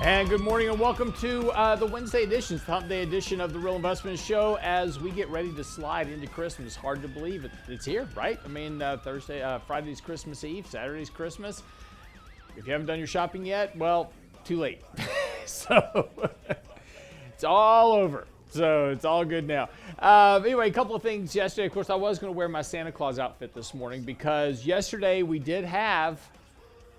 And good morning and welcome to uh, the Wednesday edition, the Hump Day edition of the Real Investment Show. As we get ready to slide into Christmas, hard to believe it, it's here, right? I mean, uh, Thursday, uh, Friday's Christmas Eve, Saturday's Christmas. If you haven't done your shopping yet, well, too late. so it's all over. So it's all good now. Uh, anyway, a couple of things yesterday. Of course, I was going to wear my Santa Claus outfit this morning because yesterday we did have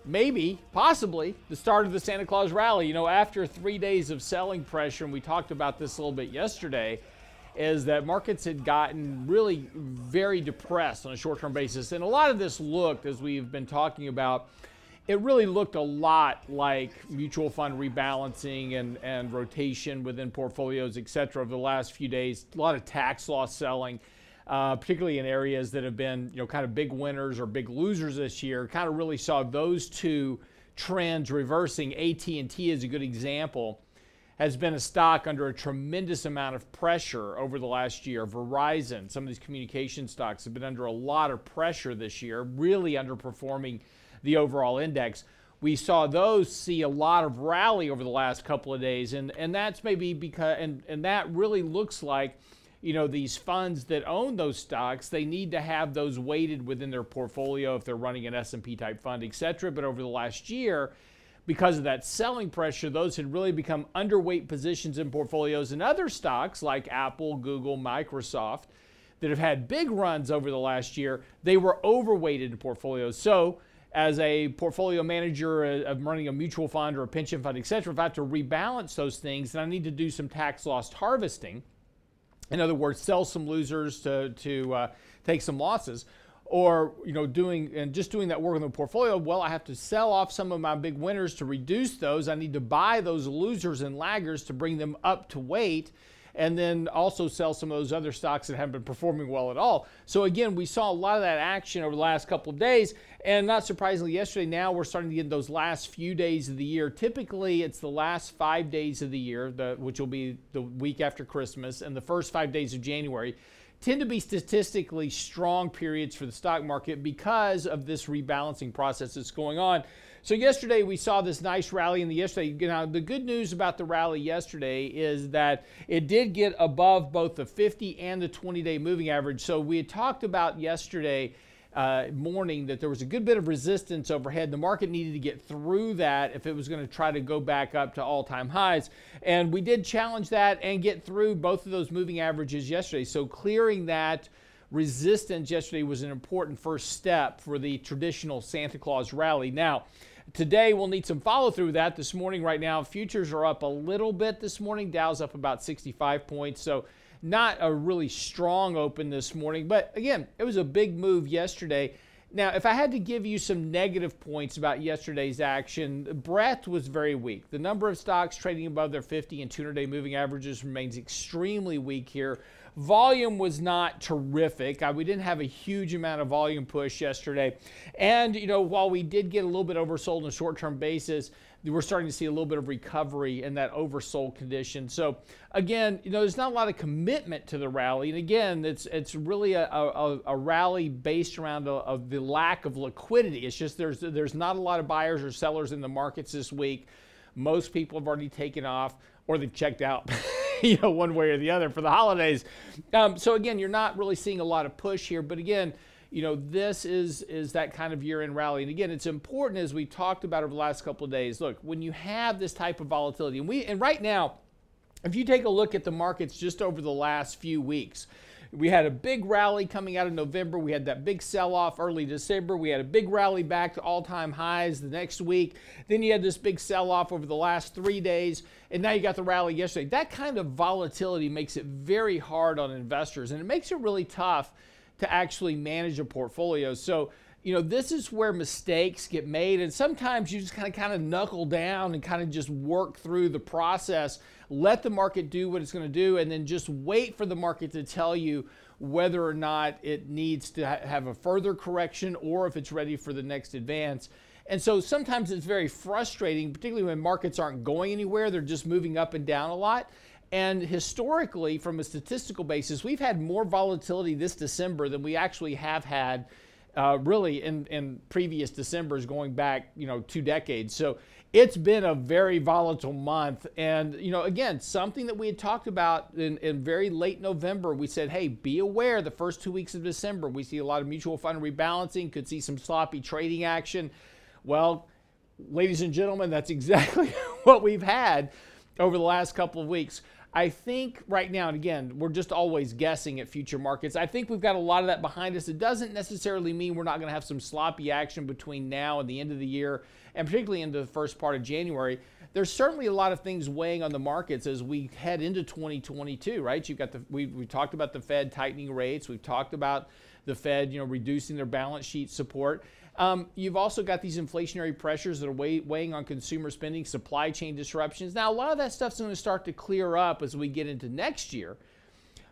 maybe, possibly, the start of the Santa Claus rally. You know, after three days of selling pressure, and we talked about this a little bit yesterday, is that markets had gotten really very depressed on a short term basis. And a lot of this looked, as we've been talking about, it really looked a lot like mutual fund rebalancing and, and rotation within portfolios, et cetera, over the last few days. A lot of tax loss selling, uh, particularly in areas that have been, you know, kind of big winners or big losers this year. Kind of really saw those two trends reversing. AT&T is a good example. Has been a stock under a tremendous amount of pressure over the last year. Verizon, some of these communication stocks have been under a lot of pressure this year, really underperforming the overall index. We saw those see a lot of rally over the last couple of days, and, and that's maybe because, and, and that really looks like, you know, these funds that own those stocks, they need to have those weighted within their portfolio if they're running an S&P type fund, et cetera. But over the last year, because of that selling pressure, those had really become underweight positions in portfolios. And other stocks like Apple, Google, Microsoft, that have had big runs over the last year, they were overweighted in portfolios. So as a portfolio manager uh, of running a mutual fund or a pension fund, et cetera, if I have to rebalance those things, then I need to do some tax loss harvesting. In other words, sell some losers to, to uh, take some losses. Or, you know, doing and just doing that work in the portfolio, well, I have to sell off some of my big winners to reduce those. I need to buy those losers and laggers to bring them up to weight and then also sell some of those other stocks that haven't been performing well at all. So again, we saw a lot of that action over the last couple of days, and not surprisingly, yesterday now we're starting to get those last few days of the year. Typically, it's the last five days of the year, the, which will be the week after Christmas, and the first five days of January tend to be statistically strong periods for the stock market because of this rebalancing process that's going on. So yesterday we saw this nice rally in the yesterday. Now the good news about the rally yesterday is that it did get above both the 50 and the 20-day moving average. So we had talked about yesterday uh, morning that there was a good bit of resistance overhead. The market needed to get through that if it was going to try to go back up to all time highs. And we did challenge that and get through both of those moving averages yesterday. So clearing that resistance yesterday was an important first step for the traditional Santa Claus rally. Now, Today we'll need some follow through that. This morning, right now, futures are up a little bit this morning. Dow's up about 65 points. So not a really strong open this morning. But again, it was a big move yesterday. Now, if I had to give you some negative points about yesterday's action, the breadth was very weak. The number of stocks trading above their 50 and 200 day moving averages remains extremely weak here. Volume was not terrific. Uh, we didn't have a huge amount of volume push yesterday. And, you know, while we did get a little bit oversold on a short term basis, we're starting to see a little bit of recovery in that oversold condition. So again, you know, there's not a lot of commitment to the rally, and again, it's it's really a, a, a rally based around a, a, the lack of liquidity. It's just there's there's not a lot of buyers or sellers in the markets this week. Most people have already taken off or they've checked out. you know, one way or the other for the holidays. Um, so again, you're not really seeing a lot of push here, but again, you know, this is is that kind of year-end rally. And again, it's important as we talked about over the last couple of days. Look, when you have this type of volatility, and we and right now, if you take a look at the markets just over the last few weeks, we had a big rally coming out of November. We had that big sell off early December. We had a big rally back to all time highs the next week. Then you had this big sell off over the last three days. And now you got the rally yesterday. That kind of volatility makes it very hard on investors and it makes it really tough to actually manage a portfolio. So, you know, this is where mistakes get made. And sometimes you just kind of kind of knuckle down and kind of just work through the process, let the market do what it's going to do, and then just wait for the market to tell you whether or not it needs to ha- have a further correction or if it's ready for the next advance. And so sometimes it's very frustrating, particularly when markets aren't going anywhere, they're just moving up and down a lot. And historically, from a statistical basis, we've had more volatility this December than we actually have had uh, really in, in previous Decembers going back, you know, two decades. So it's been a very volatile month. And, you know, again, something that we had talked about in, in very late November, we said, hey, be aware the first two weeks of December, we see a lot of mutual fund rebalancing, could see some sloppy trading action. Well, ladies and gentlemen, that's exactly what we've had over the last couple of weeks. I think right now, and again, we're just always guessing at future markets. I think we've got a lot of that behind us. It doesn't necessarily mean we're not going to have some sloppy action between now and the end of the year, and particularly into the first part of January. There's certainly a lot of things weighing on the markets as we head into 2022, right? You've got the we we talked about the Fed tightening rates. We've talked about the Fed, you know, reducing their balance sheet support. Um, you've also got these inflationary pressures that are weigh, weighing on consumer spending, supply chain disruptions. Now, a lot of that stuff's going to start to clear up as we get into next year.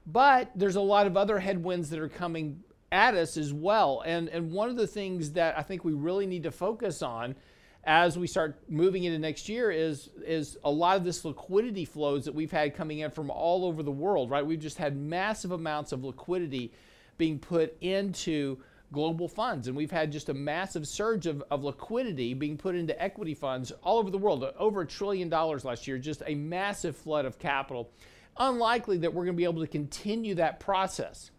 But there's a lot of other headwinds that are coming at us as well. And, and one of the things that I think we really need to focus on as we start moving into next year is, is a lot of this liquidity flows that we've had coming in from all over the world, right? We've just had massive amounts of liquidity being put into global funds. And we've had just a massive surge of, of liquidity being put into equity funds all over the world, over a trillion dollars last year, just a massive flood of capital. Unlikely that we're going to be able to continue that process.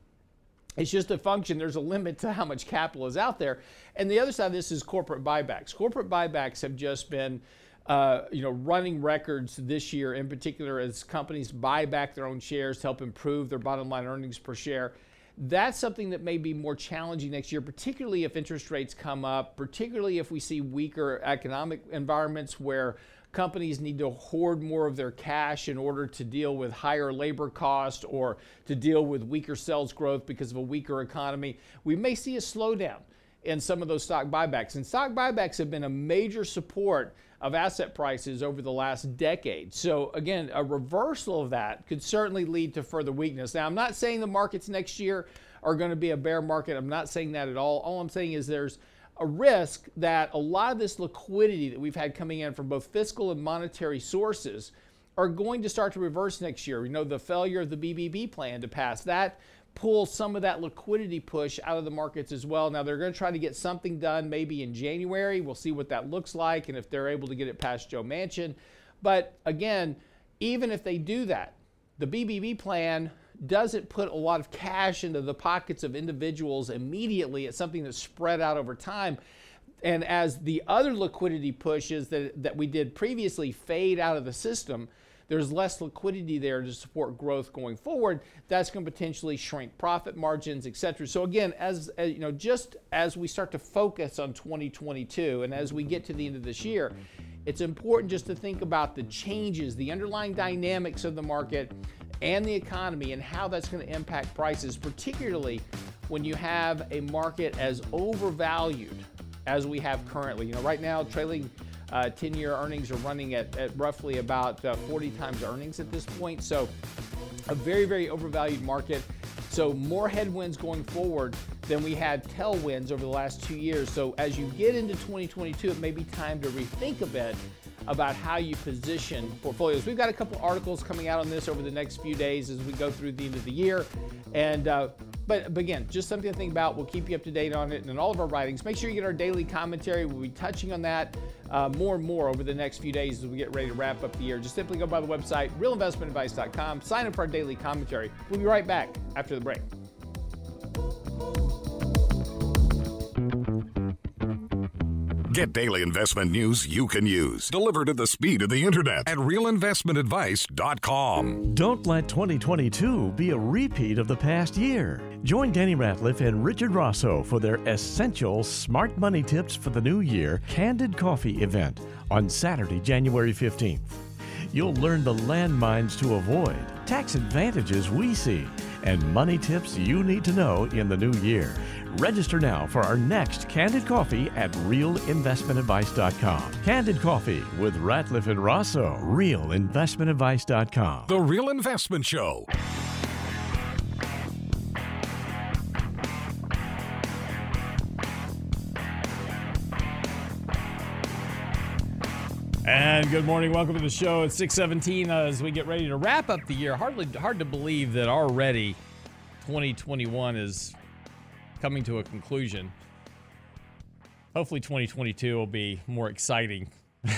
It's just a function. There's a limit to how much capital is out there. And the other side of this is corporate buybacks. Corporate buybacks have just been, uh, you know, running records this year, in particular, as companies buy back their own shares to help improve their bottom line earnings per share. That's something that may be more challenging next year, particularly if interest rates come up, particularly if we see weaker economic environments where companies need to hoard more of their cash in order to deal with higher labor costs or to deal with weaker sales growth because of a weaker economy. We may see a slowdown in some of those stock buybacks. And stock buybacks have been a major support of asset prices over the last decade. So, again, a reversal of that could certainly lead to further weakness. Now, I'm not saying the markets next year are going to be a bear market. I'm not saying that at all. All I'm saying is there's a risk that a lot of this liquidity that we've had coming in from both fiscal and monetary sources are going to start to reverse next year. We know the failure of the BBB plan to pass that pulls some of that liquidity push out of the markets as well. Now, they're going to try to get something done maybe in January. We'll see what that looks like and if they're able to get it past Joe Manchin. But again, even if they do that, the BBB plan doesn't put a lot of cash into the pockets of individuals immediately. It's something that's spread out over time. And as the other liquidity pushes that, that we did previously fade out of the system, there's less liquidity there to support growth going forward. That's going to potentially shrink profit margins, et cetera. So again, as, as you know, just as we start to focus on 2022 and as we get to the end of this year, it's important just to think about the changes, the underlying dynamics of the market and the economy and how that's going to impact prices, particularly when you have a market as overvalued as we have currently. You know, right now, trailing 10 uh, year earnings are running at, at roughly about uh, 40 times earnings at this point. So, a very, very overvalued market. So, more headwinds going forward than we had tailwinds over the last two years. So, as you get into 2022, it may be time to rethink a bit about how you position portfolios. We've got a couple articles coming out on this over the next few days as we go through the end of the year. And uh, but, but again, just something to think about. We'll keep you up to date on it and in all of our writings. Make sure you get our daily commentary. We'll be touching on that uh, more and more over the next few days as we get ready to wrap up the year. Just simply go by the website, realinvestmentadvice.com, sign up for our daily commentary. We'll be right back after the break. Get daily investment news you can use, delivered at the speed of the internet at realinvestmentadvice.com. Don't let 2022 be a repeat of the past year. Join Danny Ratliff and Richard Rosso for their essential smart money tips for the new year Candid Coffee event on Saturday, January 15th. You'll learn the landmines to avoid, tax advantages we see, and money tips you need to know in the new year. Register now for our next Candid Coffee at realinvestmentadvice.com. Candid Coffee with Ratliff and Rosso. Realinvestmentadvice.com. The Real Investment Show. And good morning. Welcome to the show. It's 617 as we get ready to wrap up the year. Hardly hard to believe that already 2021 is coming to a conclusion. Hopefully 2022 will be more exciting.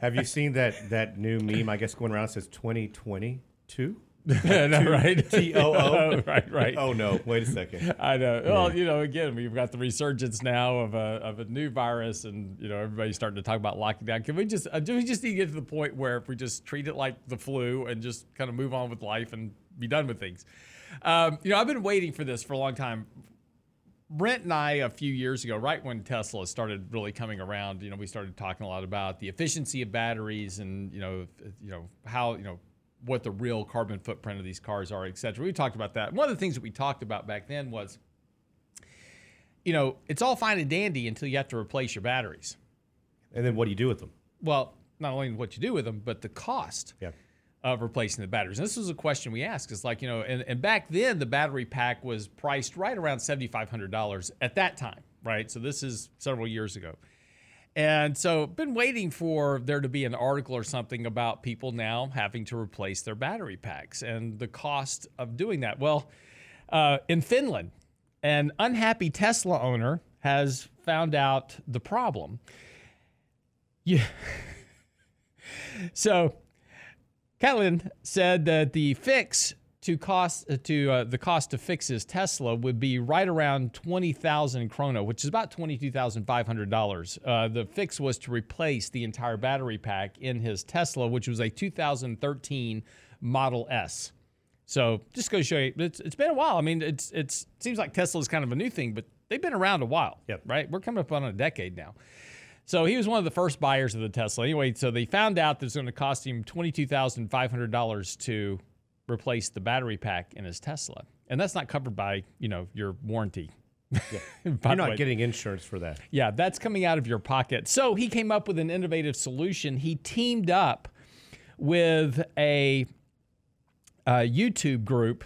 Have you seen that that new meme? I guess going around says 2022. no, right? T O O. right, right. Oh no! Wait a second. I know. Well, you know, again, we've got the resurgence now of a, of a new virus, and you know, everybody's starting to talk about locking down. Can we just uh, do we just need to get to the point where if we just treat it like the flu and just kind of move on with life and be done with things? Um, you know, I've been waiting for this for a long time. Brent and I, a few years ago, right when Tesla started really coming around, you know, we started talking a lot about the efficiency of batteries and you know, you know how you know what the real carbon footprint of these cars are, et cetera. We talked about that. One of the things that we talked about back then was, you know, it's all fine and dandy until you have to replace your batteries. And then what do you do with them? Well, not only what you do with them, but the cost Yeah. Of replacing the batteries. And this was a question we asked. It's like, you know, and, and back then the battery pack was priced right around $7,500 at that time, right? So this is several years ago. And so been waiting for there to be an article or something about people now having to replace their battery packs and the cost of doing that. Well, uh, in Finland, an unhappy Tesla owner has found out the problem. Yeah. so Catlin said that the fix to cost uh, to uh, the cost to fix his Tesla would be right around twenty thousand krona, which is about twenty two thousand five hundred dollars. Uh, the fix was to replace the entire battery pack in his Tesla, which was a 2013 Model S. So just go show you, it's, it's been a while. I mean, it's it's seems like Tesla is kind of a new thing, but they've been around a while. Yep. Right. We're coming up on a decade now. So he was one of the first buyers of the Tesla. Anyway, so they found out that it's going to cost him twenty-two thousand five hundred dollars to replace the battery pack in his Tesla, and that's not covered by you know your warranty. By You're not way. getting insurance for that. Yeah, that's coming out of your pocket. So he came up with an innovative solution. He teamed up with a, uh YouTube group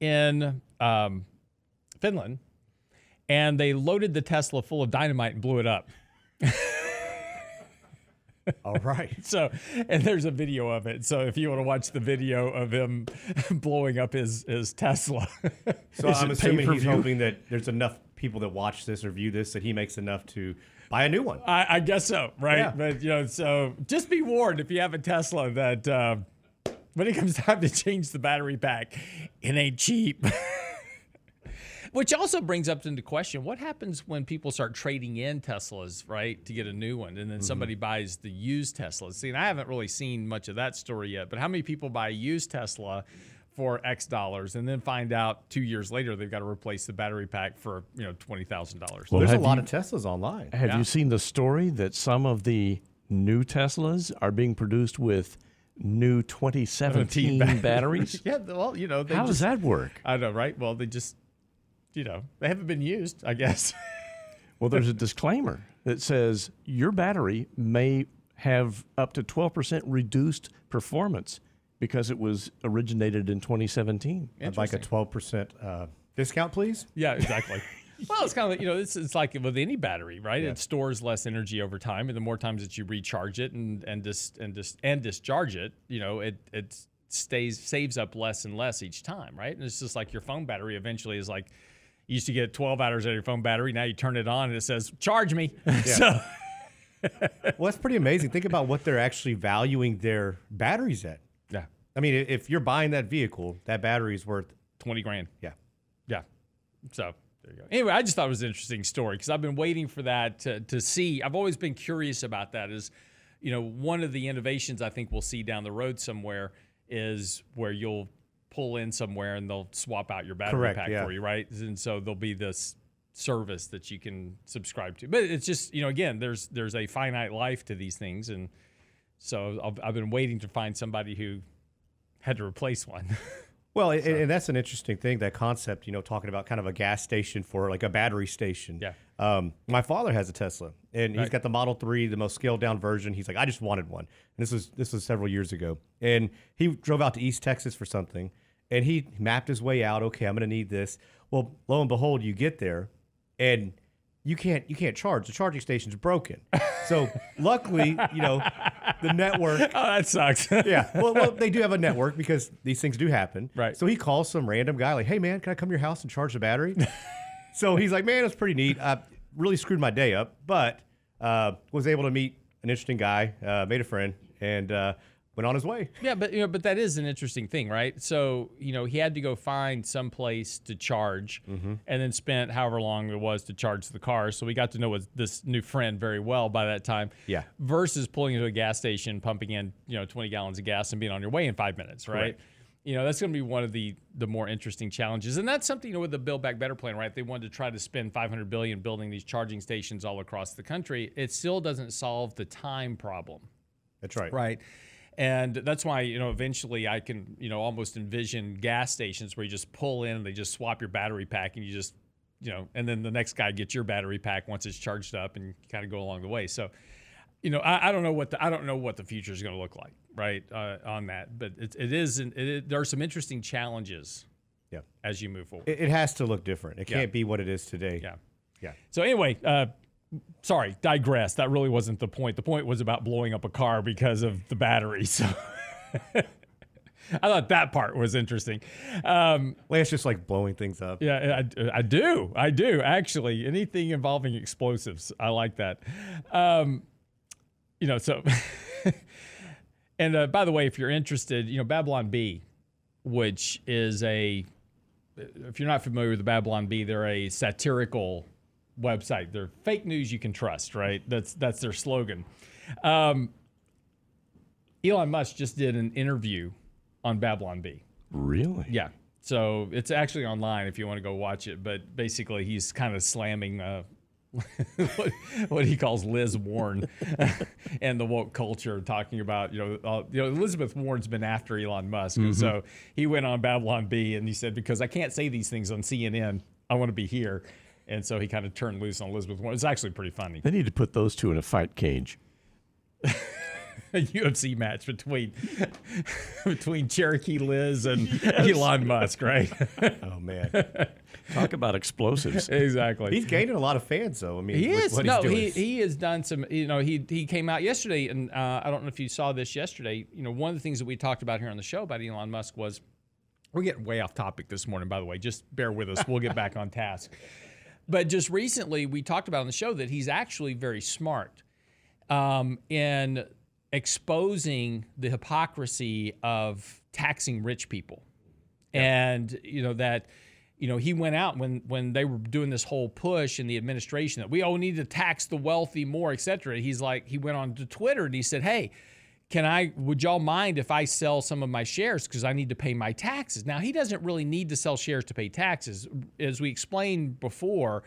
in um, Finland, and they loaded the Tesla full of dynamite and blew it up. All right. So, and there's a video of it. So if you want to watch the video of him blowing up his his Tesla, So I'm assuming he's pay-per-view? hoping that there's enough people that watch this or view this that he makes enough to buy a new one. I, I guess so, right? Yeah. But you know, so just be warned if you have a Tesla that uh, when it comes time to change the battery pack, it ain't cheap. Which also brings up into question what happens when people start trading in Teslas, right, to get a new one, and then mm-hmm. somebody buys the used Tesla. See, and I haven't really seen much of that story yet, but how many people buy a used Tesla for X dollars and then find out two years later they've got to replace the battery pack for you know twenty thousand dollars? Well, There's a lot you- of Teslas online. Have Yeah. you seen the story that some of the new Teslas are being produced with new 2017 batteries? Yeah, well, you know, they How just, does that work? I know, right? Well, they just, you know, they haven't been used, I guess. Well, there's a disclaimer that says your battery may have up to 12% reduced performance because it was originated in 2017. I'd like a 12% uh, discount, please. yeah, exactly. well, it's kind of you know, it's, it's like with any battery, right? It stores less energy over time, and the more times that you recharge it and and dis and dis and discharge it, you know, it it stays saves up less and less each time, right? And it's just like your phone battery eventually is like. You used to get 12 hours out of your phone battery. Now you turn it on and it says, charge me. so, Well, that's pretty amazing. Think about what they're actually valuing their batteries at. yeah, I mean, if you're buying that vehicle, that battery is worth, 20 grand. yeah. Yeah. So there you go. Anyway, I just thought it was an interesting story because I've been waiting for that to, to see. I've always been curious about that. Is you know one of the innovations I think we'll see down the road somewhere is where you'll pull in somewhere and they'll swap out your battery Correct, pack yeah. for you, right? And so there'll be this service that you can subscribe to. But it's just you know again, there's there's a finite life to these things, and so I've, I've been waiting to find somebody who had to replace one. Well, and, and that's an interesting thing, that concept, you know, talking about kind of a gas station for like a battery station. Yeah. Um, my father has a Tesla and he's got the Model 3, the most scaled down version. He's like, I just wanted one. And this was this was several years ago. And he drove out to East Texas for something and he mapped his way out. Okay, I'm gonna need this. Well, lo and behold, you get there and you can't you can't charge. The charging station's broken. So luckily, you know, the network. Oh, that sucks. Yeah, well, well, they do have a network because these things do happen. Right. So he calls some random guy like, "Hey, man, can I come to your house and charge the battery?" so he's like, "Man, it's pretty neat. I really screwed my day up, but uh, was able to meet an interesting guy, uh, made a friend, and uh, went on his way." Yeah, but you know, but that is an interesting thing, right? So you know, he had to go find some place to charge, Mm-hmm. and then spent however long it was to charge the car. So we got to know this new friend very well by that time. Yeah. Versus pulling into a gas station, pumping in you know 20 gallons of gas, and being on your way in five minutes, right? Correct. You know, that's going to be one of the the more interesting challenges, and that's something you know with the Build Back Better plan, right? They wanted to try to spend 500 billion building these charging stations all across the country. It still doesn't solve the time problem That's right. right and that's why you know eventually i can you know almost envision gas stations where you just pull in and they just swap your battery pack and you just you know and then the next guy gets your battery pack once it's charged up and kind of go along the way so you know i, I don't know what the i don't know what the future is going to look like right uh, on that but it, it is it, it, there are some interesting challenges Yeah. as you move forward It, it has to look different. It Yeah. can't be what it is today. yeah Yeah. so anyway, uh, sorry, digress. That really wasn't the point. The point was about blowing up a car because of the battery. So I thought that part was interesting. Um, Lance just like blowing things up. yeah, I, I do. I do actually. Anything involving explosives, I like that. Um, you know, so. and uh, by the way, if you're interested, you know, Babylon Bee, which is a, if you're not familiar with the Babylon Bee, they're a satirical website. They're fake news you can trust, right? That's that's their slogan. Um, Elon Musk just did an interview on Babylon Bee. Really? Yeah. So it's actually online if you want to go watch it. But basically, he's kind of slamming uh, what, what he calls Liz Warren and the woke culture, talking about you know uh, you know Elizabeth Warren's been after Elon Musk, and so he went on Babylon Bee and he said because I can't say these things on CNN, I want to be here. And so he kind of turned loose on Elizabeth Warren. It's actually pretty funny. They need to put those two in a fight cage. A UFC match between between Cherokee Liz and Elon Musk, right? Oh man, Talk about explosives. exactly. he's gaining a lot of fans though. I mean, He with is What no, he's doing. he he has done some. You know, he he came out yesterday, and uh, I don't know if you saw this yesterday. You know, one of the things that we talked about here on the show about Elon Musk was we're getting way off topic this morning. By the way, just bear with us. We'll get back on task. But just recently, we talked about on the show that he's actually very smart um, in exposing the hypocrisy of taxing rich people. And you know that you know he went out when when they were doing this whole push in the administration that we all need to tax the wealthy more etc he's like he went on to twitter and he said hey can i would y'all mind if i sell some of my shares? Because i need to pay my taxes. Now he doesn't really need to sell shares to pay taxes. As we explained before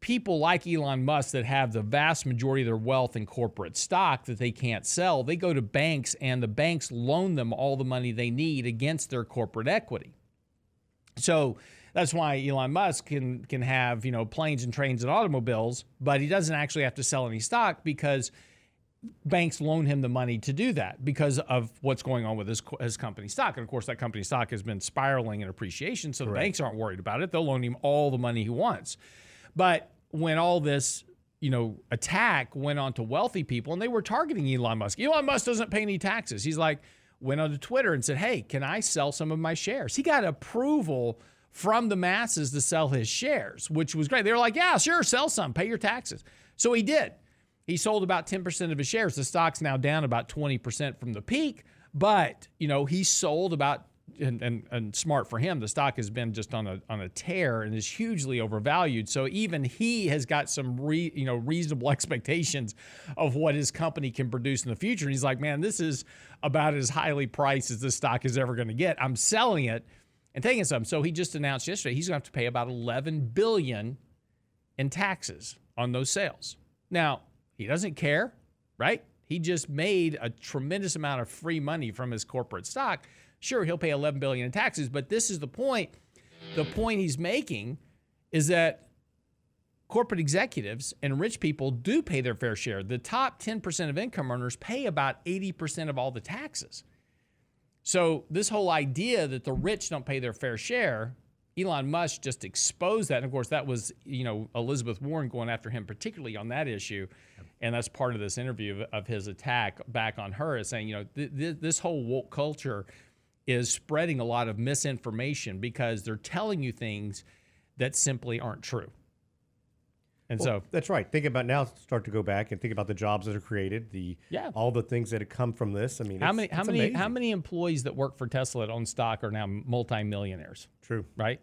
people like Elon Musk that have the vast majority of their wealth in corporate stock that they can't sell, they go to banks and the banks loan them all the money they need against their corporate equity. So that's why Elon Musk can can have, you know, planes and trains and automobiles, but he doesn't actually have to sell any stock because banks loan him the money to do that because of what's going on with his, his company stock. And of course, that company stock has been spiraling in appreciation. So the banks aren't worried about it. They'll loan him all the money he wants. But when all this, you know, attack went on to wealthy people and they were targeting Elon Musk, Elon Musk doesn't pay any taxes. He's like, went onto Twitter and said, Hey, can I sell some of my shares? He got approval from the masses to sell his shares, which was great. They were like, Yeah, sure, sell some, pay your taxes. So he did. He sold about 10% of his shares. The stock's now down about 20% from the peak, but you know, he sold about and, and, and smart for him, the stock has been just on a on a tear and is hugely overvalued. So even he has got some re, you know reasonable expectations of what his company can produce in the future. And he's like, man, this is about as highly priced as this stock is ever going to get. I'm selling it and taking some. Um, so he just announced yesterday he's going to have to pay about 11 billion in taxes on those sales. Now he doesn't care, right? He just made a tremendous amount of free money from his corporate stock. Sure, he'll pay 11 billion in taxes, but this is the point. The point he's making is that corporate executives and rich people do pay their fair share. The top 10% of income earners pay about 80% of all the taxes. So, this whole idea that the rich don't pay their fair share, Elon Musk just exposed that. And of course, that was, you know, Elizabeth Warren going after him, particularly on that issue. And that's part of this interview of, of his attack back on her, is saying, you know, th- th- this whole woke culture is spreading a lot of misinformation because they're telling you things that simply aren't true. And Well, so, that's right. Think about now. Start to go back and think about the jobs that are created. The Yeah. all the things that have come from this. I mean, how it's- many how many how many employees that work for Tesla that own stock are now multimillionaires? True. right?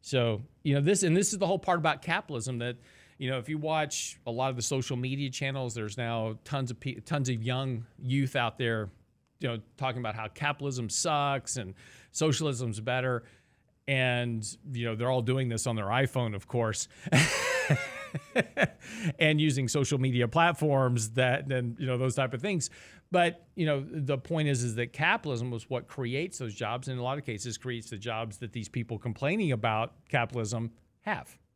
So, you know, this and this is the whole part about capitalism that, you know, if you watch a lot of the social media channels, there's now tons of pe- tons of young youth out there, you know, talking about how capitalism sucks and socialism's better. And, you know, they're all doing this on their iPhone, of course. and using social media platforms that and you know those type of things. But you know the point is is that capitalism was what creates those jobs and in a lot of cases creates the jobs that these people complaining about capitalism have.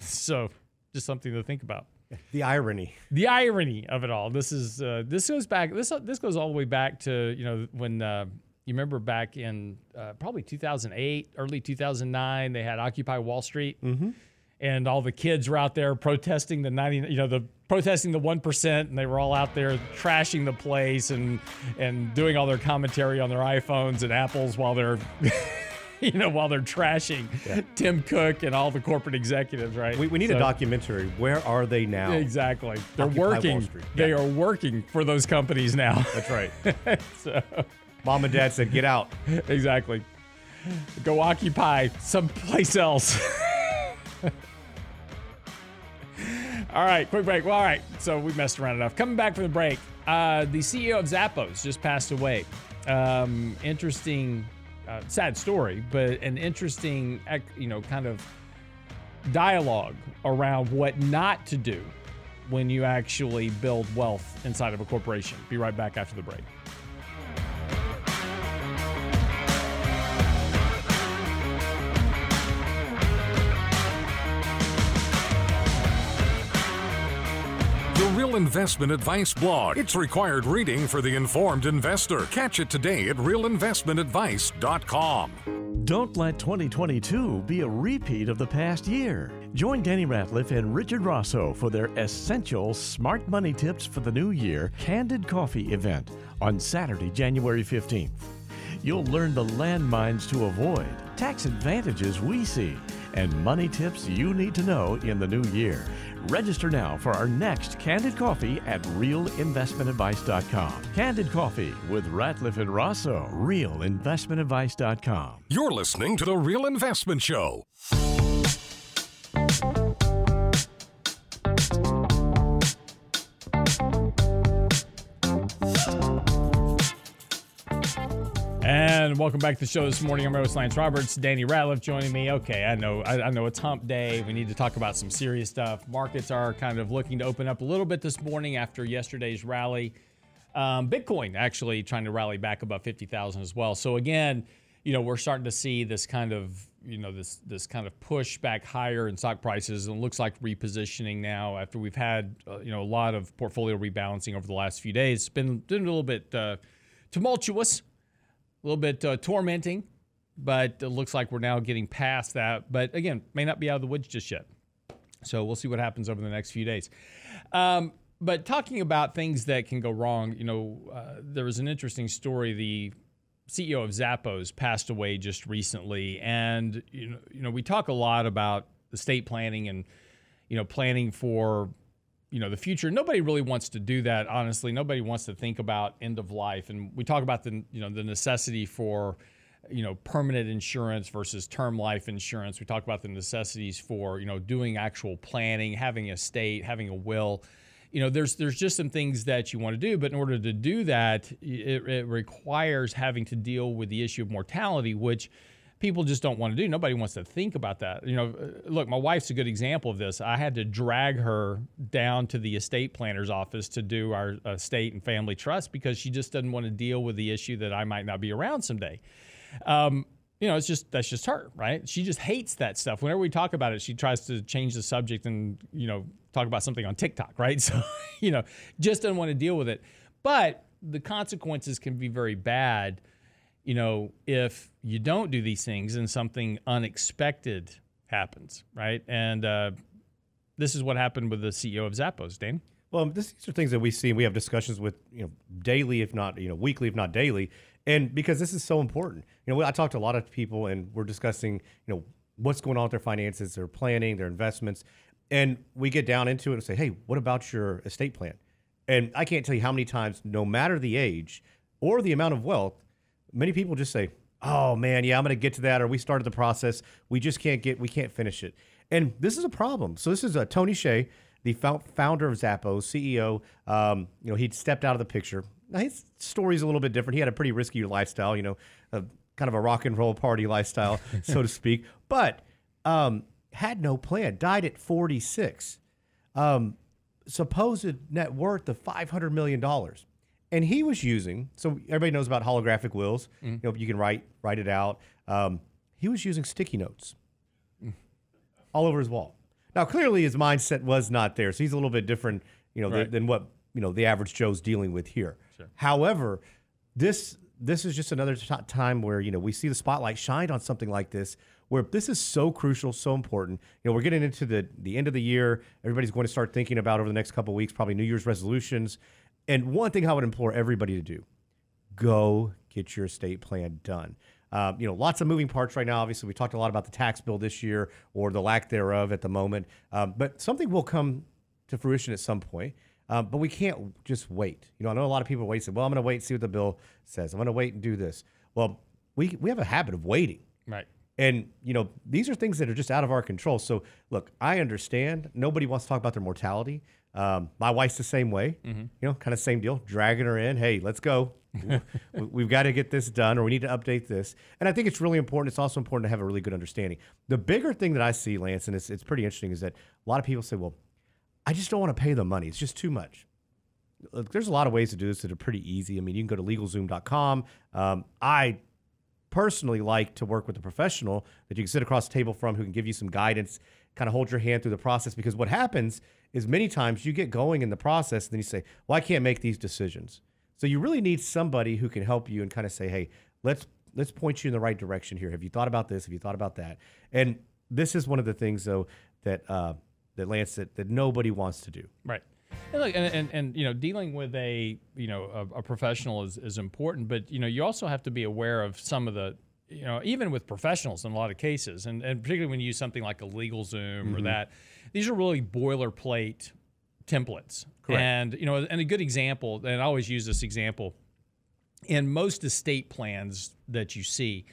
So just something to think about. The irony. the irony of it all. This is uh, this goes back this this goes all the way back to you know when uh, you remember back in uh, probably 2008 early 2009 they had occupy wall street and all the kids were out there protesting the 90 you know the protesting the 1% and they were all out there trashing the place and and doing all their commentary on their iPhones and Apples while they're you know while they're trashing Tim Cook and all the corporate executives right We, we need a documentary. Where are they now? Exactly. They're Occupy working. Street. They are working for those companies now. That's right. so, Mom and dad said, "Get out." exactly. Go occupy someplace else. all right, quick break. Well, all right. So we messed around enough. Coming back from the break, uh, the CEO of Zappos just passed away. Um, interesting, uh, sad story, but an interesting, you know, kind of dialogue around what not to do when you actually build wealth inside of a corporation. Be right back after the break. The Real Investment Advice blog. It's required reading for the informed investor. Catch it today at realinvestmentadvice.com. Don't let 2022 be a repeat of the past year. Join Danny Ratliff and Richard Rosso for their essential smart money tips for the new year Candid Coffee event on Saturday, January 15th. You'll learn the landmines to avoid, tax advantages we see, and money tips you need to know in the new year. Register now for our next Candid Coffee at realinvestmentadvice.com. Candid Coffee with Ratliff and Rosso, realinvestmentadvice.com. You're listening to The Real Investment Show. And welcome back to the show this morning. I'm Rose Lance Roberts, Danny Ratliff joining me. Okay, I know, I, I know it's Hump Day. We need to talk about some serious stuff. Markets are kind of looking to open up a little bit this morning after yesterday's rally. Um, Bitcoin actually trying to rally back above 50,000 as well. So again, you know, we're starting to see this kind of, you know, this this kind of push back higher in stock prices, and looks like repositioning now after we've had, uh, you know, a lot of portfolio rebalancing over the last few days. It's been, been a little bit uh, tumultuous a little bit uh, tormenting, but it looks like we're now getting past that. But again, may not be out of the woods just yet. So we'll see what happens over the next few days. Um, but talking about things that can go wrong, you know, uh, there was an interesting story. The CEO of Zappos passed away just recently, and you know, you know, we talk a lot about estate planning and you know, planning for you know the future. Nobody really wants to do that honestly. Nobody wants to think about end of life. And we talk about the you know the necessity for you know permanent insurance versus term life insurance. We talk about the necessities for you know doing actual planning having a state having a will. You know there's there's just some things that you want to do but in order to do that it, it requires having to deal with the issue of mortality which people just don't want to do. Nobody wants to think about that. You know, uh, look, my wife's a good example of this. I had to drag her down to the estate planner's office to do our estate and family trust because she just doesn't want to deal with the issue that I might not be around someday. Um, you know, it's just that's just her, right? She just hates that stuff. Whenever we talk about it, she tries to change the subject and you know talk about something on TikTok, right? So, you know, just doesn't want to deal with it. But the consequences can be very bad you know, if you don't do these things and something unexpected happens, right? And uh, this is what happened with the CEO of Zappos, Dane. Well, this, these are things that we see. We have discussions with you know daily, if not you know weekly, if not daily, and because this is so important. You know, I talk to a lot of people, and we're discussing you know what's going on with their finances, their planning, their investments, and we get down into it and say, hey, what about your estate plan? And I can't tell you how many times, no matter the age or the amount of wealth, many people just say, oh man, yeah, I'm going to get to that, or we started the process, we just can't get, we can't finish it, and this is a problem. So this is a Tony Hsieh the founder of Zappos, CEO. Um, you know, he'd stepped out of the picture. Now, his story's a little bit different. He had a pretty risky lifestyle, you know, a, kind of a rock and roll party lifestyle, so to speak, but um, had no plan. Died at 46. Um, supposed net worth of $500 million. And he was using, so everybody knows about holographic wills. Mm. You know, you can write write it out. Um, he was using sticky notes mm. all over his wall. Now, clearly, his mindset was not there, so he's a little bit different, you know, right. than, than, what you know the average Joe's dealing with here. Sure. However, this this is just another t- time where you know we see the spotlight shined on something like this, where this is so crucial, so important. You know, we're getting into the the end of the year. Everybody's going to start thinking about over the next couple weeks, probably New Year's resolutions. And one thing I would implore everybody to do: go get your estate plan done. Um, you know, lots of moving parts right now. Obviously, we talked a lot about the tax bill this year or the lack thereof at the moment. Um, but something will come to fruition at some point. Um, but we can't just wait. You know, I know a lot of people wait. And say, "Well, I'm going to wait and see what the bill says. I'm going to wait and do this." Well, we we have a habit of waiting. Right. And you know, these are things that are just out of our control. So, look, I understand. Nobody wants to talk about their mortality. Um, my wife's the same way. Mm-hmm. You know, kind of same deal. Dragging her in. Hey, let's go. We've got to get this done, or we need to update this. And I think it's really important. It's also important to have a really good understanding. The bigger thing that I see, Lance, and it's, it's pretty interesting, is that a lot of people say, well, I just don't want to pay the money. It's just too much. Look, there's a lot of ways to do this that are pretty easy. I mean, you can go to LegalZoom.com. Um, I personally like to work with a professional that you can sit across the table from who can give you some guidance, kind of hold your hand through the process. Because what happens is many times you get going in the process and then you say, well, I can't make these decisions. So you really need somebody who can help you and kind of say, hey, let's let's point you in the right direction here. Have you thought about this? Have you thought about that? And this is one of the things though that uh, that Lance that, that nobody wants to do. Right. And look, and, and, and, you know, dealing with a you know a, a, professional is, is important, but you know, you also have to be aware of some of the you know even with professionals in a lot of cases, and, and particularly when you use something like a LegalZoom mm-hmm. or that, these are really boilerplate templates. Correct. And you know, and a good example, and I always use this example in most estate plans that you see.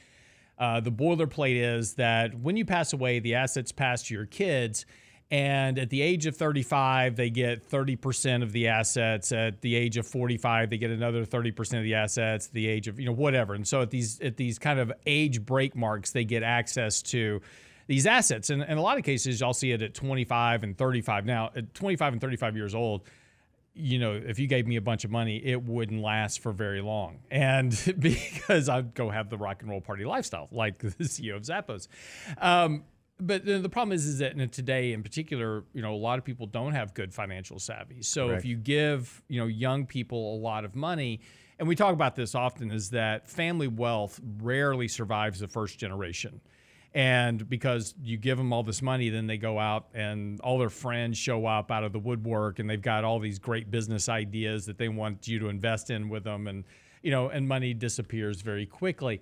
Uh, the boilerplate is that when you pass away, the assets pass to your kids. And at the age of 35, they get 30% of the assets. At the age of 45, they get another 30% of the assets. The age of, you know, whatever. And so at these at these kind of age break marks, they get access to these assets. And in a lot of cases, you'll see it at 25 and 35. Now, at 25 and 35 years old, you know, if you gave me a bunch of money, it wouldn't last for very long. And because I'd go have the rock and roll party lifestyle, like the CEO of Zappos. Um, but the problem is, is that today, in particular, you know, a lot of people don't have good financial savvy. So Correct. if you give, you know, young people a lot of money, and we talk about this often, is that family wealth rarely survives the first generation. And because you give them all this money, then they go out and all their friends show up out of the woodwork and they've got all these great business ideas that they want you to invest in with them. And, you know, and money disappears very quickly.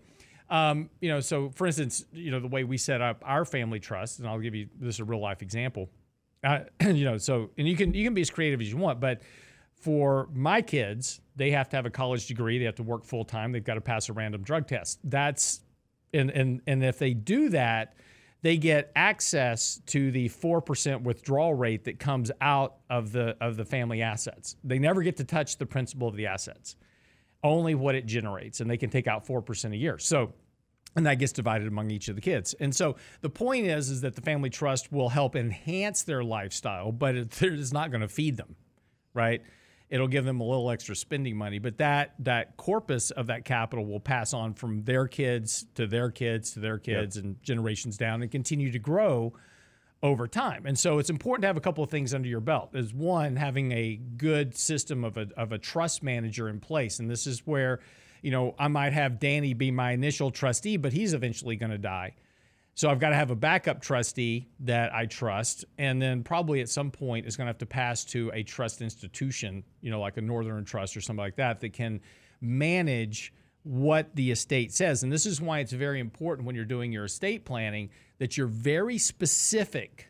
Um, you know, so for instance, you know, the way we set up our family trust, and I'll give you this is a real life example. Uh, you know, so and you can you can be as creative as you want, but for my kids, they have to have a college degree, they have to work full time, they've got to pass a random drug test. That's and and and if they do that, they get access to the 4% withdrawal rate that comes out of the of the family assets. They never get to touch the principal of the assets. Only what it generates and they can take out 4% a year. So and that gets divided among each of the kids. And so the point is is that the family trust will help enhance their lifestyle, but it is not going to feed them, right? it'll give them a little extra spending money but that that corpus of that capital will pass on from their kids to their kids to their kids yep. and generations down and continue to grow over time and so it's important to have a couple of things under your belt is one having a good system of a, of a trust manager in place and this is where you know, I might have Danny be my initial trustee, but he's eventually going to die. So I've got to have a backup trustee that I trust, and then probably at some point is going to have to pass to a trust institution, you know, like a Northern Trust or something like that, that can manage what the estate says. And this is why it's very important when you're doing your estate planning that you're very specific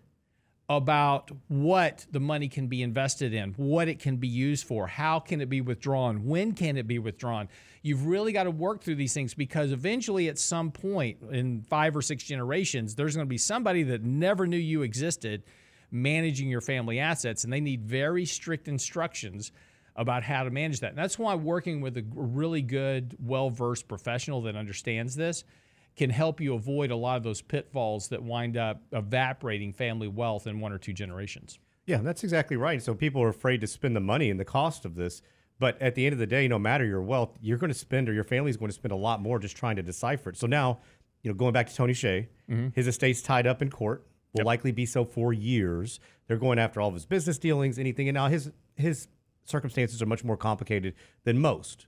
about what the money can be invested in, what it can be used for, how can it be withdrawn, when can it be withdrawn. You've really got to work through these things because eventually, at some point in five or six generations, there's going to be somebody that never knew you existed managing your family assets, and they need very strict instructions about how to manage that. And that's why working with a really good, well versed professional that understands this can help you avoid a lot of those pitfalls that wind up evaporating family wealth in one or two generations. Yeah, that's exactly right. So people are afraid to spend the money and the cost of this. But at the end of the day, no matter your wealth, you're going to spend or your family's going to spend a lot more just trying to decipher it. So now, you know, going back to Tony Hsieh, mm-hmm. his estate's tied up in court, will yep. likely be so for years. They're going after all of his business dealings, anything. And now his his circumstances are much more complicated than most.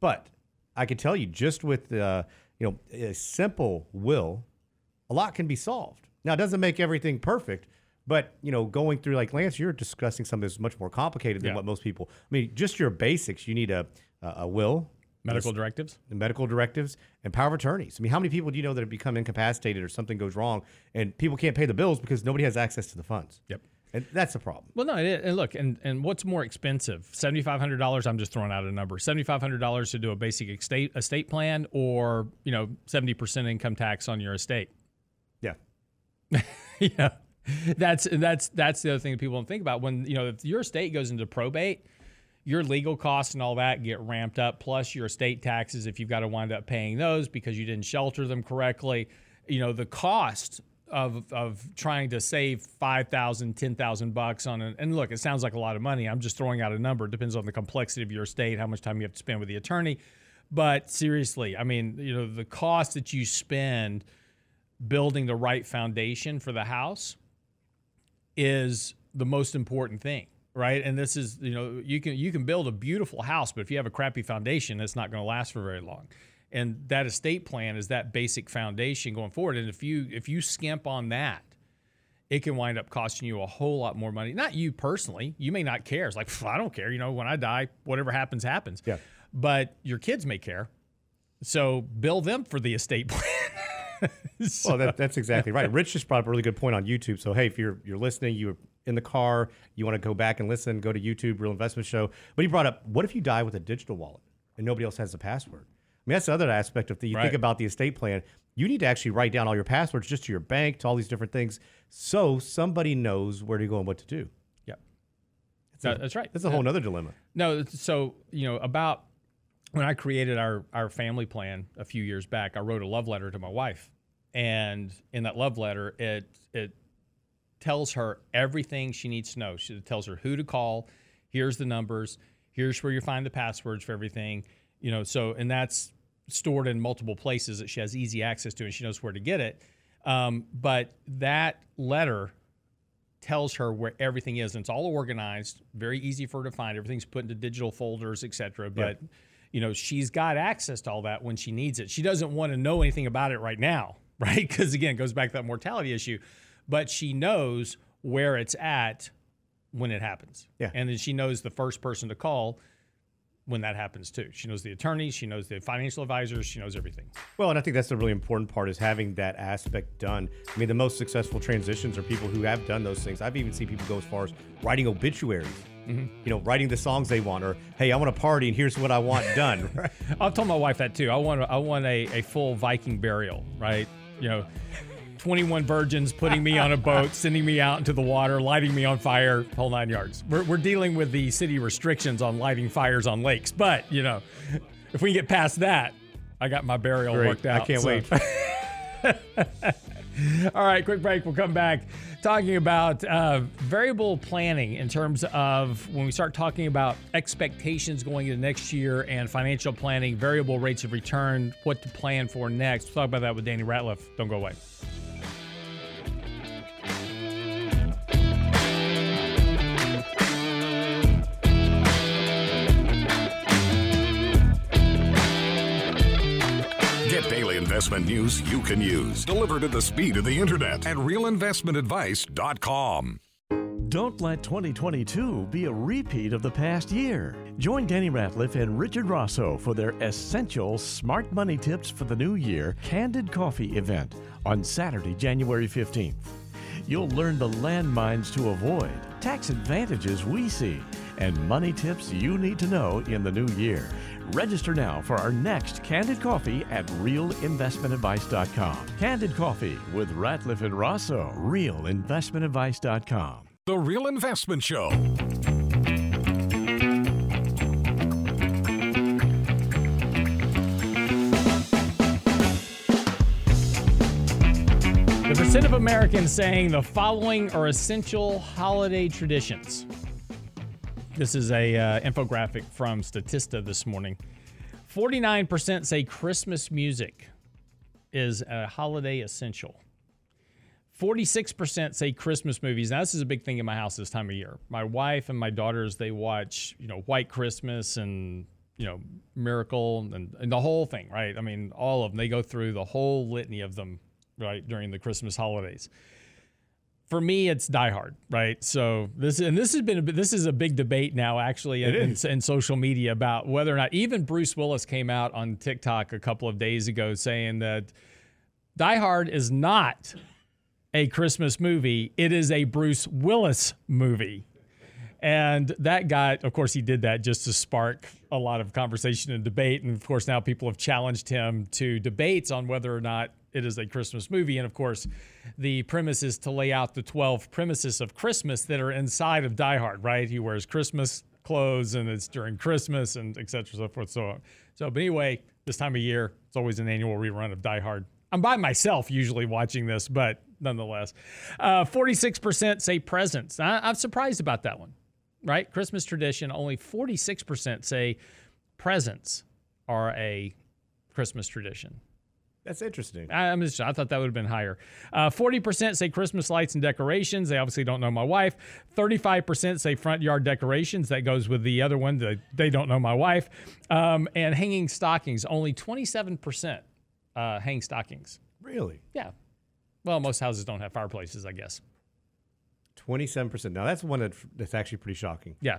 But I can tell you, just with uh, you know a simple will, a lot can be solved. Now, it doesn't make everything perfect, but you know, going through like Lance, you're discussing something that's much more complicated than yeah. what most people. I mean, just your basics. You need a a will, medical directives, medical directives, and power of attorneys. I mean, how many people do you know that have become incapacitated or something goes wrong, and people can't pay the bills because nobody has access to the funds? Yep. And that's the problem. Well, no, it, and look, and and what's more expensive? Seventy five hundred dollars. I'm just throwing out a number. Seventy five hundred dollars to do a basic estate estate plan, or you know, seventy percent income tax on your estate. Yeah. yeah. That's that's that's the other thing that people don't think about. When you know, if your estate goes into probate, your legal costs and all that get ramped up. Plus your estate taxes, if you've got to wind up paying those because you didn't shelter them correctly. You know, the cost of of trying to save 5000 10000 bucks on an and look it sounds like a lot of money. I'm just throwing out a number. It depends on the complexity of your estate how much time you have to spend with the attorney. But seriously i mean you know the cost that you spend building the right foundation for the house is the most important thing right? And this is you know you can you can build a beautiful house but if you have a crappy foundation it's not going to last for very long and that estate plan is that basic foundation going forward. And if you if you skimp on that it can wind up costing you a whole lot more money. Not you personally. You may not care. It's like i don't care. You know when i die whatever happens happens. Yeah. But your kids may care. So bill them for the estate plan. So, well that, that's exactly right. Rich just brought up a really good point on youtube. So hey if you're you're listening you're in the car you want to go back and listen go to youtube real investment show. But he brought up what if you die with a digital wallet and nobody else has the password mean, that's the other aspect of the you right. think about the estate plan. You need to actually write down all your passwords just to your bank, to all these different things, so somebody knows where to go and what to do. Yeah, that's, that's right. That's a whole other dilemma. No, so you know about when I created our our family plan a few years back, I wrote a love letter to my wife, and in that love letter, it it tells her everything she needs to know. She tells her who to call. Here's the numbers. Here's where you find the passwords for everything you know so and that's stored in multiple places that she has easy access to and she knows where to get it. Um, but that letter tells her where everything is and it's all organized very easy for her to find. Everything's put into digital folders etc but yeah. you know she's got access to all that when she needs it. She doesn't want to know anything about it right now right? Because again it goes back to that mortality issue. But she knows where it's at when it happens. Yeah. And then she knows the first person to call when that happens too. She knows the attorneys, she knows the financial advisors, she knows everything. Well, and I think that's the really important part is having that aspect done. I mean, the most successful transitions are people who have done those things. I've even seen people go as far as writing obituaries. Mm-hmm. You know, writing the songs they want, or hey, I want a party, and here's what I want done. I've told my wife that too. I want, I want a, a full Viking burial, right? You know, 21 virgins putting me on a boat, sending me out into the water, lighting me on fire, whole nine yards. We're, we're dealing with the city restrictions on lighting fires on lakes. But, you know, if we get past that, I got my burial Great. worked out. I can't so. wait. All right, quick break. We'll come back talking about uh, variable planning in terms of when we start talking about expectations going into next year and financial planning, variable rates of return, what to plan for next. We'll talk about that with Danny Ratliff. Don't go away. Investment news you can use, delivered at the speed of the internet at realinvestmentadvice.com. Don't let 2022 be a repeat of the past year. Join Danny Ratliff and Richard Rosso for their essential smart money tips for the new year Candid Coffee event on Saturday, January 15th. You'll learn the landmines to avoid, tax advantages we see, and money tips you need to know in the new year. Register now for our next Candid Coffee at realinvestmentadvice.com. Candid Coffee with Ratliff and Rosso, realinvestmentadvice.com. The Real Investment Show. The percent of Americans saying the following are essential holiday traditions. This is a uh, infographic from Statista this morning. 49% say Christmas music is a holiday essential. 46% say Christmas movies. Now, this is a big thing in my house this time of year. My wife and my daughters, they watch, you know, White Christmas and, you know, Miracle and, and the whole thing, right? I mean, all of them. They go through the whole litany of them, right, during the Christmas holidays. For me, it's Die Hard, right? So this and this has been a, this is a big debate now, actually, in, in, in social media about whether or not even Bruce Willis came out on TikTok a couple of days ago saying that Die Hard is not a Christmas movie. It is a Bruce Willis movie. And that got, of course, he did that just to spark a lot of conversation and debate. And of course, now people have challenged him to debates on whether or not it is a Christmas movie. And of course, the premise is to lay out the 12 premises of Christmas that are inside of Die Hard, right? He wears Christmas clothes and it's during Christmas and et cetera, so forth, so on. So, but anyway, this time of year, it's always an annual rerun of Die Hard. I'm by myself usually watching this, but nonetheless. Uh, 46% say presents. I, I'm surprised about that one, right? Christmas tradition, only 46% say presents are a Christmas tradition. That's interesting. I, I'm just, I thought that would have been higher. Uh, 40% say Christmas lights and decorations. They obviously don't know my wife. 35% say front yard decorations. That goes with the other one. That they don't know my wife. Um, and hanging stockings. Only 27% uh, hang stockings. Really? Yeah. Well, most houses don't have fireplaces, I guess. 27%. Now, that's one that, that's actually pretty shocking. Yeah.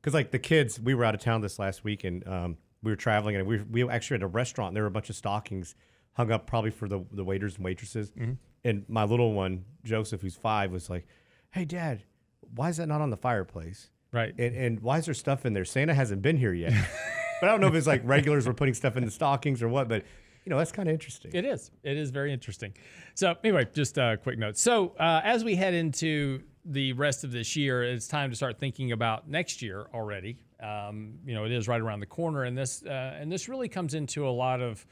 Because, like, the kids, we were out of town this last week and um, we were traveling and we, we actually had a restaurant and there were a bunch of stockings hung up probably for the, the waiters and waitresses. Mm-hmm. And my little one, Joseph, who's five, was like, hey, dad, why is that not on the fireplace? Right. And, and why is there stuff in there? Santa hasn't been here yet. but I don't know if it's like regulars were putting stuff in the stockings or what, but you know, that's kind of interesting. It is. It is very interesting. So, anyway, just a quick note. So, uh, as we head into the rest of this year, it's time to start thinking about next year already. Um, you know, it is right around the corner, and this uh, and this really comes into a lot of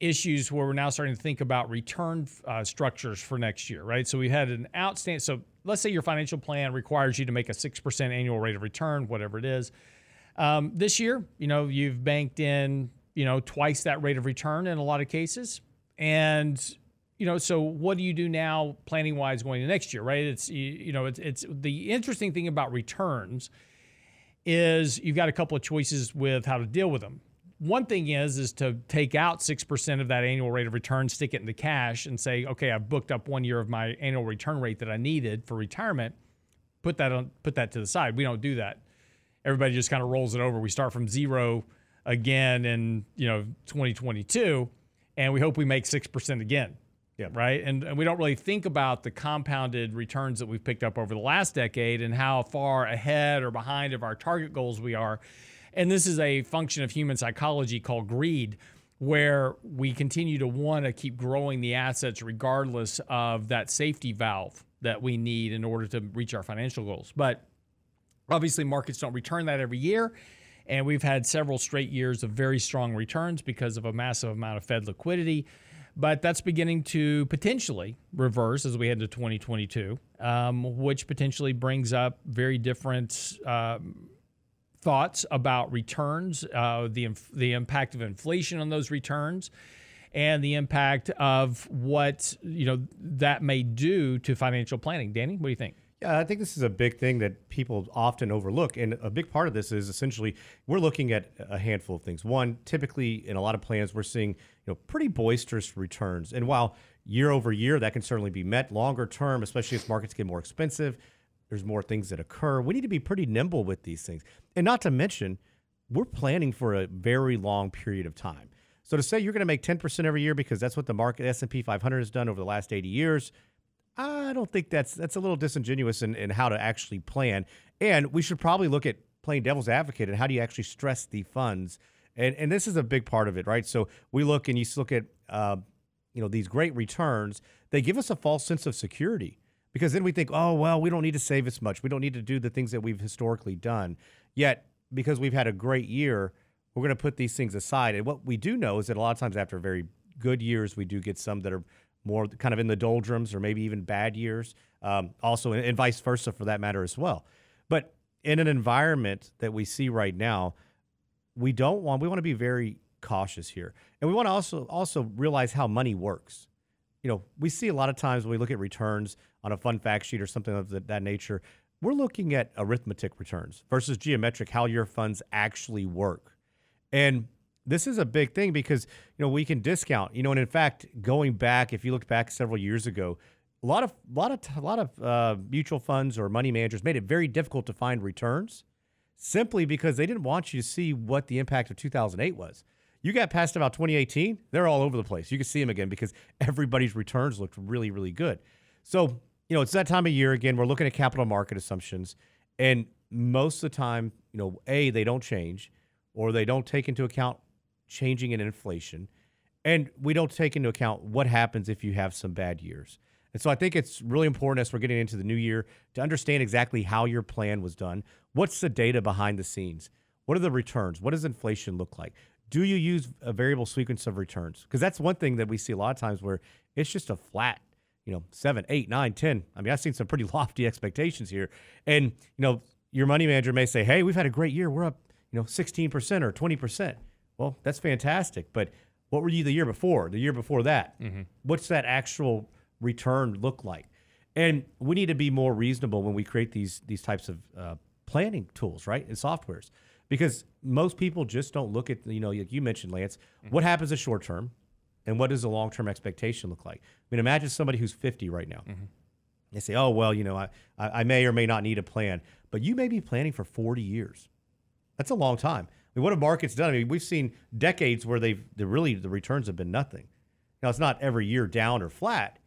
issues where we're now starting to think about return uh, structures for next year, right? So we had an outstanding. So let's say your financial plan requires you to make a six percent annual rate of return, whatever it is. Um, this year, you know, you've banked in you know, twice that rate of return in a lot of cases. And, you know, so what do you do now planning wise going to next year, right? It's, you, know, it's, it's the interesting thing about returns is you've got a couple of choices with how to deal with them. One thing is is to take out 6% of that annual rate of return, stick it into cash and say, "Okay, I've booked up 1 year of my annual return rate that I needed for retirement. Put that on put that to the side." We don't do that. Everybody just kind of rolls it over. We start from 0 again in you know 2022 and we hope we make 6% again Yeah. right and, and we don't really think about the compounded returns that we've picked up over the last decade and how far ahead or behind of our target goals we are and this is a function of human psychology called greed where we continue to want to keep growing the assets regardless of that safety valve that we need in order to reach our financial goals but obviously markets don't return that every year and we've had several straight years of very strong returns because of a massive amount of Fed liquidity. But that's beginning to potentially reverse as we head to 2022, um, which potentially brings up very different um, thoughts about returns, uh, the the impact of inflation on those returns, and the impact of what you know that may do to financial planning. Danny, what do you think? Yeah, I think this is a big thing that people often overlook. And a big part of this is essentially we're looking at a handful of things. One, typically in a lot of plans, we're seeing you know, pretty boisterous returns. And while year over year that can certainly be met, longer term, especially as markets get more expensive, there's more things that occur. We need to be pretty nimble with these things. And not to mention, we're planning for a very long period of time. So to say you're going to make 10% every year because that's what the market S&P 500 has done over the last 80 years, I don't think that's that's a little disingenuous in, in how to actually plan. And we should probably look at playing devil's advocate and how do you actually stress the funds. And and this is a big part of it, right? So we look and you look at uh, you know these great returns. They give us a false sense of security because then we think, oh well, we don't need to save as much. We don't need to do the things that we've historically done. Yet because we've had a great year, we're going to put these things aside. And what we do know is that a lot of times after very good years, we do get some that are more kind of in the doldrums or maybe even bad years, um, also, and, and vice versa for that matter as well. But in an environment that we see right now, we don't want, we want to be very cautious here. And we want to also also realize how money works. You know, we see a lot of times when we look at returns on a fund fact sheet or something of that nature, we're looking at arithmetic returns versus geometric, how your funds actually work. And this is a big thing because you know we can discount. You know, and in fact, going back, if you look back several years ago, a lot of a lot of a lot of uh, mutual funds or money managers made it very difficult to find returns, simply because they didn't want you to see what the impact of 2008 was. You got past about 2018, they're all over the place. You can see them again because everybody's returns looked really, really good. So you know, it's that time of year again. We're looking at capital market assumptions, and most of the time, you know, a they don't change, or they don't take into account changing in inflation. And we don't take into account what happens if you have some bad years. And so I think it's really important as we're getting into the new year to understand exactly how your plan was done. What's the data behind the scenes? What are the returns? What does inflation look like? Do you use a variable sequence of returns? Because that's one thing that we see a lot of times where it's just a flat, you know, seven, eight, nine, ten. I mean, I've seen some pretty lofty expectations here. And, you know, your money manager may say, hey, we've had a great year. We're up, you know, 16% or 20%. Well, that's fantastic. But what were you the year before? The year before that? Mm-hmm. What's that actual return look like? And we need to be more reasonable when we create these these types of uh, planning tools, right, and softwares, because most people just don't look at you know like you mentioned, Lance, mm-hmm. what happens in short term, and what does the long term expectation look like? I mean, imagine somebody who's 50 right now. Mm-hmm. They say, oh well, you know, I I may or may not need a plan, but you may be planning for 40 years. That's a long time I mean, what have markets done? I mean, we've seen decades where they've the really the returns have been nothing. Now it's not every year down or flat,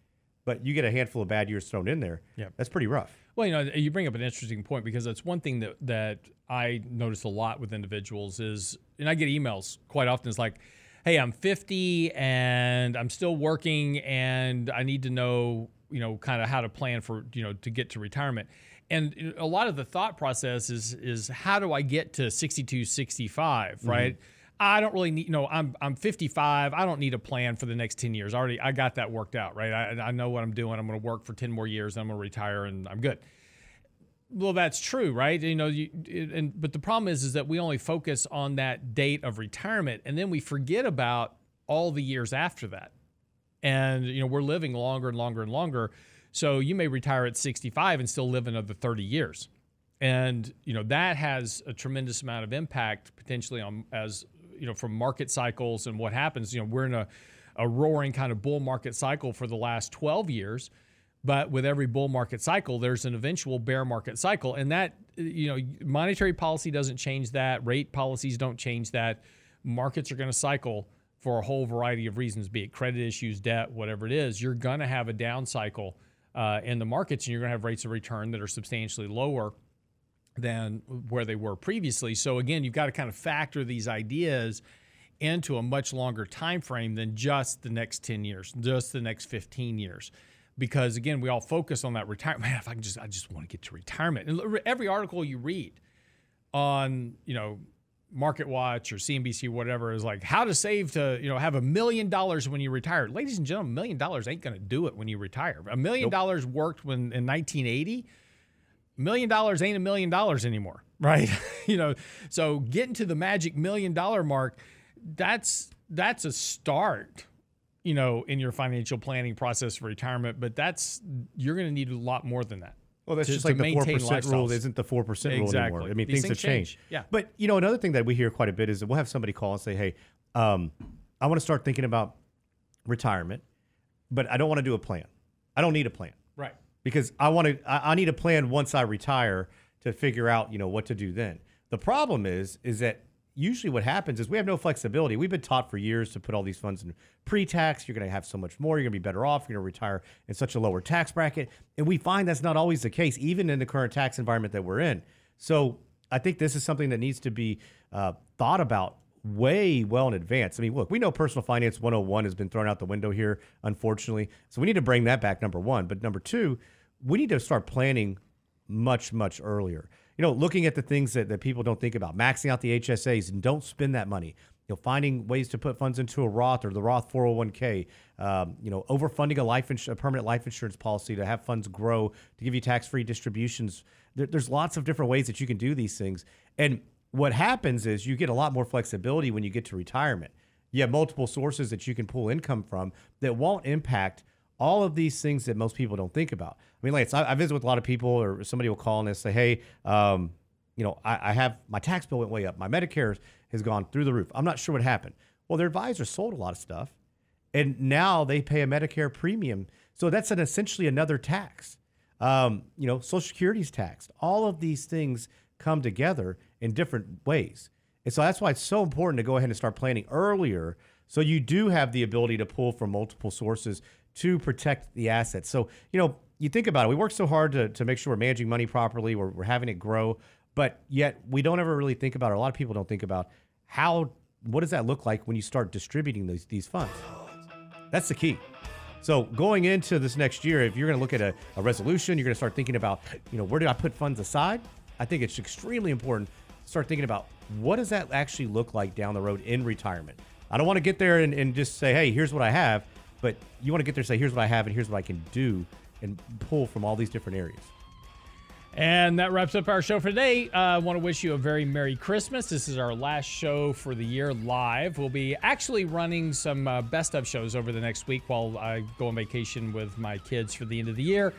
but you get a handful of bad years thrown in there. Yeah, that's pretty rough. Well, you know, you bring up an interesting point because that's one thing that that I notice a lot with individuals is, and I get emails quite often. It's like, hey, I'm 50 and I'm still working, and I need to know, you know, kind of how to plan for, you know, to get to retirement and a lot of the thought process is is how do I get to 62, 65, mm-hmm. I don't really need, you know, I'm I'm 55. I don't need a plan for the next 10 years. I already I got that worked out, right? I, I know what I'm doing. I'm going to work for 10 more years. And I'm going to retire, and I'm good. Well, that's true, right? You know, you, and but the problem is, is that we only focus on that date of retirement, and then we forget about all the years after that. And you know, we're living longer and longer and longer. So you may retire at 65 and still live another 30 years. And you know that has a tremendous amount of impact potentially on as you know from market cycles and what happens. You know we're in a, a roaring kind of bull market cycle for the last 12 years, but with every bull market cycle, there's an eventual bear market cycle, and that you know monetary policy doesn't change that, rate policies don't change that. Markets are going to cycle for a whole variety of reasons, be it credit issues, debt, whatever it is. You're going to have a down cycle uh, in the markets, and you're going to have rates of return that are substantially lower than where they were previously. So again, you've got to kind of factor these ideas into a much longer time frame than just the next 10 years, just the next 15 years. Because again, we all focus on that retirement. Man, if I can just, I just want to get to retirement. And every article you read on, you know, Market Watch or CNBC, whatever, is like how to save to you know have a million dollars when you retire. Ladies and gentlemen, a million dollars ain't going to do it when you retire. A million dollars worked when in 1980. Million dollars ain't a million dollars anymore, right? you know, so getting to the magic million dollar mark, that's that's a start you know in your financial planning process for retirement but that's you're going to need a lot more than that well, that's to, just like the four percent rule isn't the four percent exactly. rule anymore. I mean, things, things have changed. Yeah. But you know, another thing that we hear quite a bit is that we'll have somebody call and say, "Hey, um, I want to start thinking about retirement, but I don't want to do a plan. I don't need a plan. Because I want to. I, I need a plan once I retire to figure out, you know, what to do then. The problem is, is that usually what happens is we have no flexibility. We've been taught for years to put all these funds in pre-tax. You're going to have so much more. You're going to be better off. You're going to retire in such a lower tax bracket, and we find that's not always the case, even in the current tax environment that we're in. So I think this is something that needs to be uh, thought about way well in advance. I mean, look, we know personal finance 101 has been thrown out the window here, unfortunately. So we need to bring that back, number one. But number two, we need to start planning much, much earlier. You know, looking at the things that, that people don't think about, maxing out the HSAs and don't spend that money. You know, finding ways to put funds into a Roth or the Roth 401k. Um, you know, overfunding a life ins- a permanent life insurance policy to have funds grow to give you tax-free distributions. There, there's lots of different ways that you can do these things. And what happens is you get a lot more flexibility when you get to retirement. You have multiple sources that you can pull income from that won't impact all of these things that most people don't think about. I mean, like I, I visit with a lot of people, or somebody will call and say, "Hey, um, you know, I, I have my tax bill went way up. My Medicare has gone through the roof. I'm not sure what happened." Well, their advisor sold a lot of stuff, and now they pay a Medicare premium. So that's an essentially another tax. Um, you know, Social Security's taxed. All of these things come together in different ways. And so that's why it's so important to go ahead and start planning earlier so you do have the ability to pull from multiple sources to protect the assets. So, you know, you think about it, we work so hard to, to make sure we're managing money properly, we're, we're having it grow, but yet we don't ever really think about, or a lot of people don't think about how, what does that look like when you start distributing these, these funds? That's the key. So going into this next year, if you're going to look at a, a resolution, you're going to start thinking about, you know, where did I put funds aside? I think it's extremely important to start thinking about what does that actually look like down the road in retirement. I don't want to get there and, and just say, hey, here's what I have, but you want to get there and say, here's what I have and here's what I can do and pull from all these different areas. And that wraps up our show for today. Uh, I want to wish you a very Merry Christmas. This is our last show for the year live. We'll be actually running some uh, best of shows over the next week while I go on vacation with my kids for the end of the year.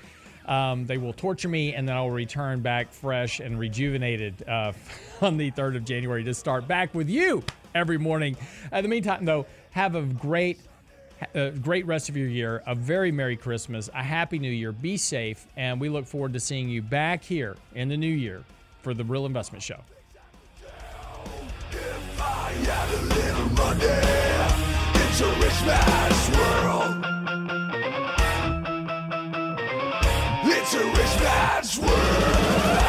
Um, they will torture me, and then I'll return back fresh and rejuvenated uh, on the 3rd of January to start back with you every morning. In the meantime, though, have a great a uh, great rest of your year, a very Merry Christmas, a Happy New Year. Be safe, and we look forward to seeing you back here in the new year for the Real Investment Show. It's a rich man's world.